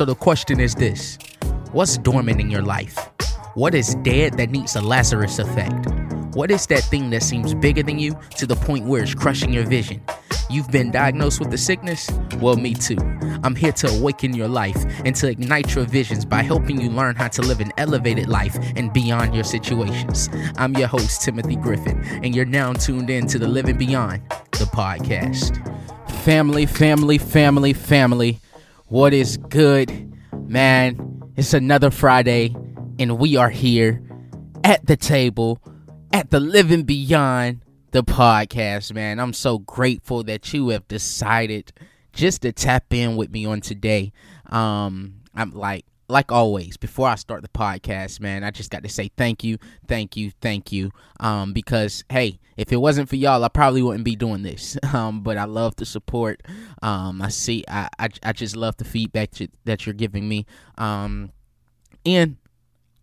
So the question is this What's dormant in your life? What is dead that needs a Lazarus effect? What is that thing that seems bigger than you to the point where it's crushing your vision? You've been diagnosed with the sickness? Well, me too. I'm here to awaken your life and to ignite your visions by helping you learn how to live an elevated life and beyond your situations. I'm your host, Timothy Griffin, and you're now tuned in to the Living Beyond, the podcast. Family, family, family, family. What is good? Man, it's another Friday, and we are here at the table at the Living Beyond the podcast, man. I'm so grateful that you have decided just to tap in with me on today. Um, I'm like, like always, before I start the podcast, man, I just got to say thank you, thank you, thank you. Um, because hey, if it wasn't for y'all, I probably wouldn't be doing this. Um, but I love the support. Um, I see, I, I, I just love the feedback that you're giving me. Um, and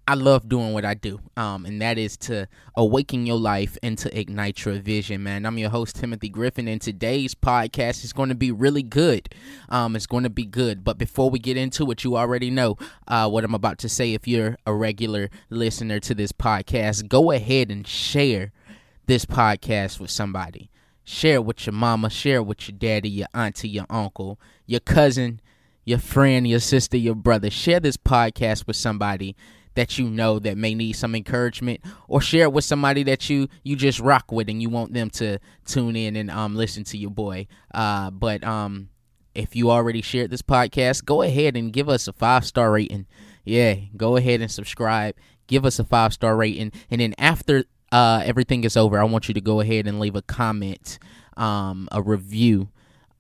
I love doing what I do, um, and that is to awaken your life and to ignite your vision, man. I'm your host, Timothy Griffin, and today's podcast is going to be really good. Um, it's going to be good. But before we get into it, you already know uh, what I'm about to say. If you're a regular listener to this podcast, go ahead and share this podcast with somebody. Share it with your mama, share it with your daddy, your auntie, your uncle, your cousin, your friend, your sister, your brother. Share this podcast with somebody that you know that may need some encouragement or share it with somebody that you you just rock with and you want them to tune in and um listen to your boy. Uh but um if you already shared this podcast go ahead and give us a five star rating. Yeah go ahead and subscribe. Give us a five star rating. And then after uh everything is over i want you to go ahead and leave a comment um a review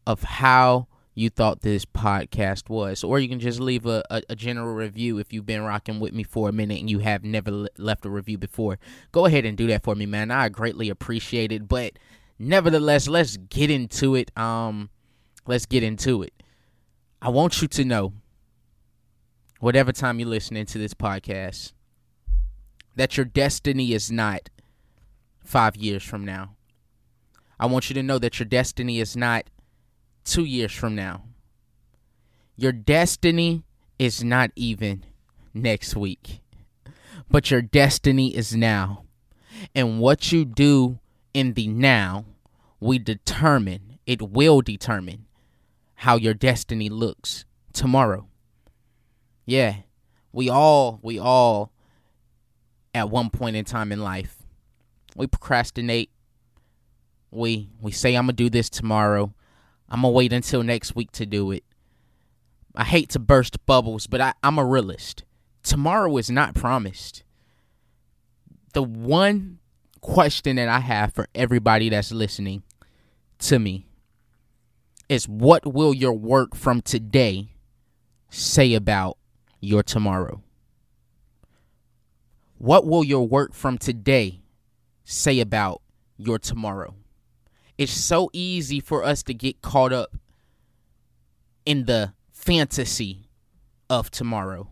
of how you thought this podcast was. Or you can just leave a, a, a, general review if you've been rocking with me for a minute and you have never le- left a review before. Go ahead and do that for me, man. I greatly appreciate it. But nevertheless, let's get into it. Um, let's get into it. I want you to know, whatever time you're listening to this podcast, that your destiny is not five years from now. I want you to know that your destiny is not two years from now. Your destiny is not even next week, but your destiny is now. And what you do in the now, we determine, it will determine how your destiny looks tomorrow. Yeah, we all, we all, at one point in time in life, we procrastinate. We we say I'm gonna do this tomorrow. I'm gonna wait until next week to do it. I hate to burst bubbles, but I, I'm a realist. Tomorrow is not promised. The one question that I have for everybody that's listening to me is what will your work from today say about your tomorrow? What will your work from today say about your tomorrow? It's so easy for us to get caught up in the fantasy of tomorrow.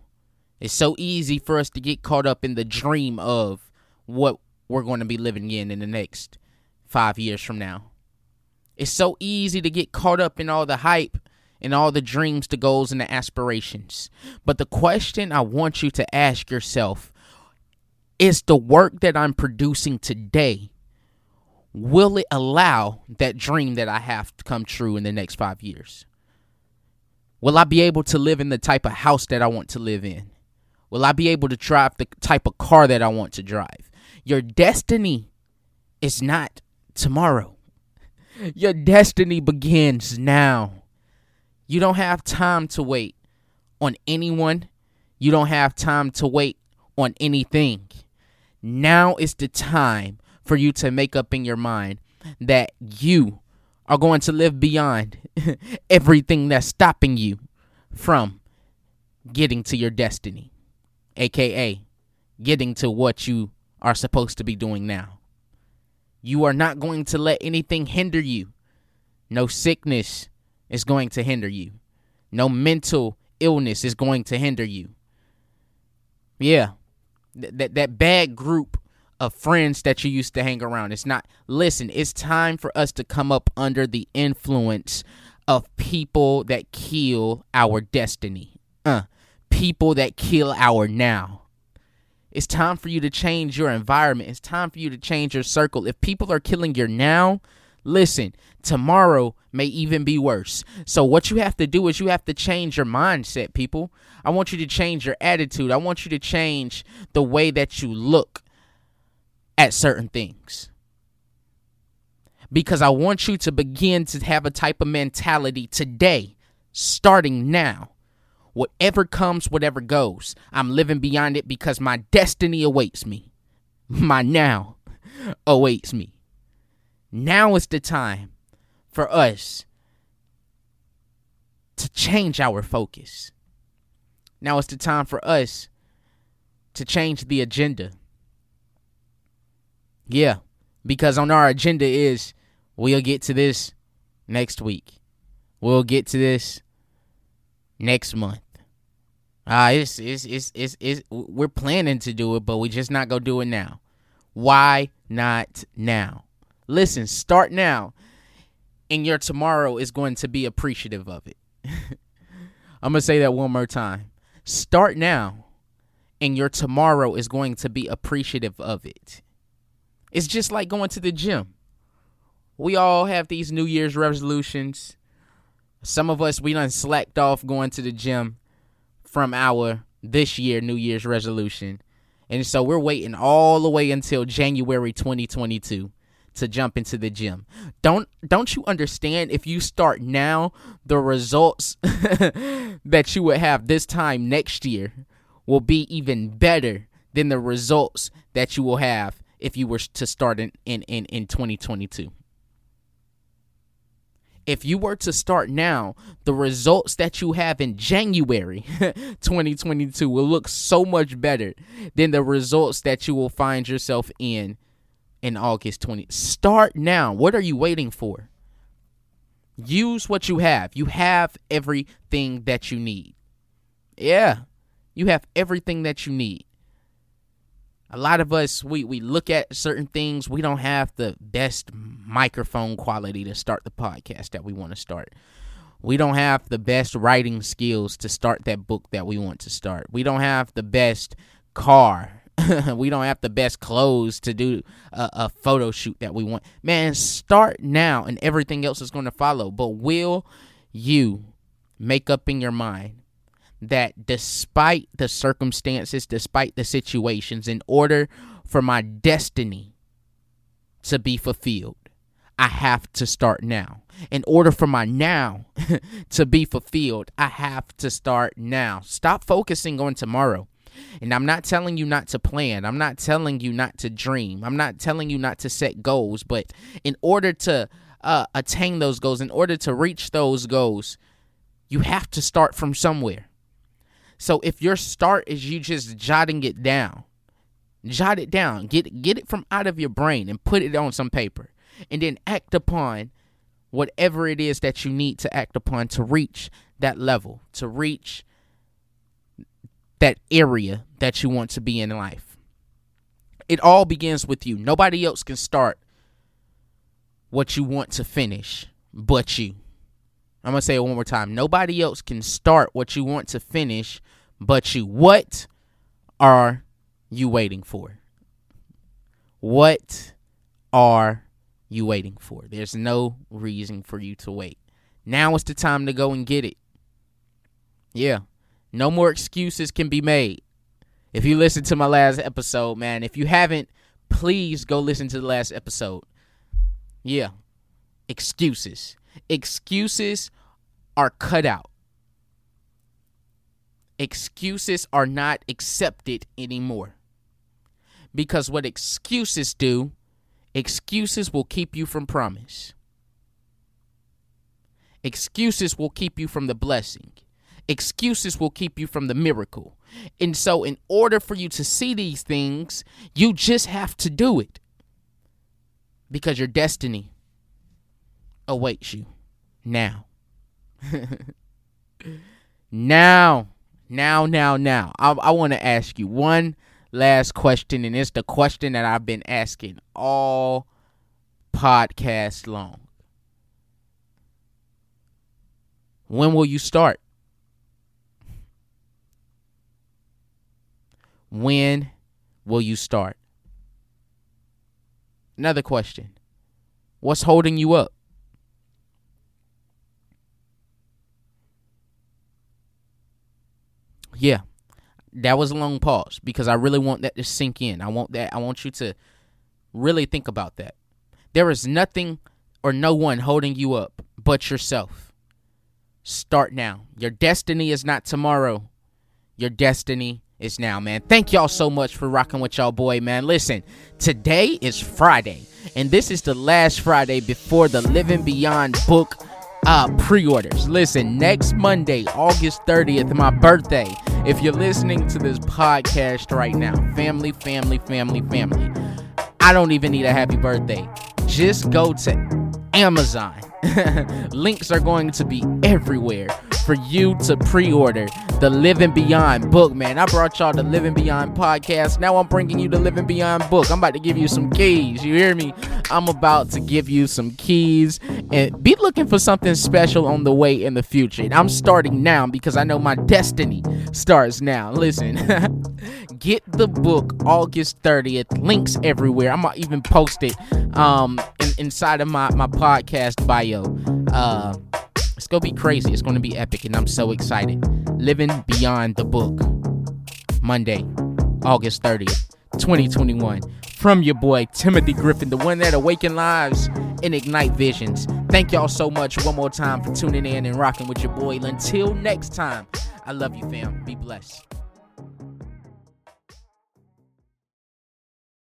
It's so easy for us to get caught up in the dream of what we're going to be living in in the next five years from now. It's so easy to get caught up in all the hype and all the dreams, the goals, and the aspirations. But the question I want you to ask yourself is the work that I'm producing today will it allow that dream that I have to come true in the next five years? Will I be able to live in the type of house that I want to live in? Will I be able to drive the type of car that I want to drive? Your destiny is not tomorrow. Your destiny begins now. You don't have time to wait on anyone. You don't have time to wait on anything. Now is the time for you to make up in your mind that you are going to live beyond everything that's stopping you from getting to your destiny, aka getting to what you are supposed to be doing now. You are not going to let anything hinder you. No sickness is going to hinder you. No mental illness is going to hinder you. Yeah. that that bad group of friends that you used to hang around. It's not, listen, it's time for us to come up under the influence of people that kill our destiny. Uh, people that kill our now. It's time for you to change your environment. It's time for you to change your circle. If people are killing your now, listen, tomorrow may even be worse. So, what you have to do is you have to change your mindset, people. I want you to change your attitude. I want you to change the way that you look at certain things. Because I want you to begin to have a type of mentality today, starting now Whatever comes, whatever goes. I'm living beyond it because my destiny awaits me. My now awaits me. Now is the time for us to change our focus. Now is the time for us to change the agenda. Yeah, because on our agenda is we'll get to this next week. We'll get to this next month. Uh, it's, it's, it's, it's, it's, we're planning to do it, but we just not going to do it now. Why not now? Listen, start now, and your tomorrow is going to be appreciative of it. I'm going to say that one more time. Start now, and your tomorrow is going to be appreciative of it. It's just like going to the gym. We all have these New Year's resolutions. Some of us, we done slacked off going to the gym from our this year New Year's resolution. And so we're waiting all the way until January 2022 to jump into the gym. Don't don't you understand if you start now the results that you would have this time next year will be even better than the results that you will have if you were to start in in in, in 2022 if you were to start now, the results that you have in January 2022 will look so much better than the results that you will find yourself in in August 20. Start now. What are you waiting for? Use what you have. You have everything that you need. Yeah, you have everything that you need a lot of us we we look at certain things. We don't have the best microphone quality to start the podcast that we want to start. We don't have the best writing skills to start that book that we want to start. We don't have the best car. We don't have the best clothes to do a, a photo shoot that we want. Man start now and everything else is going to follow. But will you make up in your mind that despite the circumstances, despite the situations, in order for my destiny to be fulfilled, I have to start now. In order for my now to be fulfilled, I have to start now. Stop focusing on tomorrow. And I'm not telling you not to plan. I'm not telling you not to dream. I'm not telling you not to set goals. But in order to uh, attain those goals, in order to reach those goals, you have to start from somewhere. So if your start is you just jotting it down, jot it down, get get it from out of your brain and put it on some paper, and then act upon whatever it is that you need to act upon to reach that level, to reach that area that you want to be in life. It all begins with you. Nobody else can start what you want to finish but you. I'm to say it one more time. Nobody else can start what you want to finish but you. What are you waiting for? What are you waiting for? There's no reason for you to wait. Now is the time to go and get it. Yeah. No more excuses can be made. If you listened to my last episode, man, if you haven't, please go listen to the last episode. Yeah. Excuses. Excuses are cut out. Excuses are not accepted anymore. Because what excuses do, excuses will keep you from promise. Excuses will keep you from the blessing. Excuses will keep you from the miracle. And so, in order for you to see these things, you just have to do it. Because your destiny awaits you now. now, now, now, now. I, I want to ask you one last question, and it's the question that I've been asking all podcast long. When will you start? When will you start? Another question What's holding you up? Yeah, that was a long pause because I really want that to sink in. I want that. I want you to really think about that. There is nothing or no one holding you up but yourself. Start now. Your destiny is not tomorrow. Your destiny is now, man. Thank y'all so much for rocking with y'all, boy, man. Listen, today is Friday, and this is the last Friday before the Living Beyond book uh, pre-orders. Listen, next Monday, August 30th, my birthday. If you're listening to this podcast right now, family, family, family, family. I don't even need a happy birthday. Just go to Amazon. Links are going to be everywhere for you to pre-order the Living Beyond book, man. I brought y'all the Living Beyond podcast. Now I'm bringing you the Living Beyond book. I'm about to give you some keys. You hear me? I'm about to give you some keys and be looking for something special on the way in the future. And I'm starting now because I know my destiny starts now. Listen, get the book August 30th. Links everywhere. I'm gonna even post it um in, inside of my my podcast bio. Uh it's gonna be crazy. It's gonna be epic, and I'm so excited. Living Beyond the Book, Monday, August 30th, 2021. From your boy Timothy Griffin, the one that awaken lives and ignite visions. Thank y'all so much one more time for tuning in and rocking with your boy. Until next time, I love you, fam. Be blessed.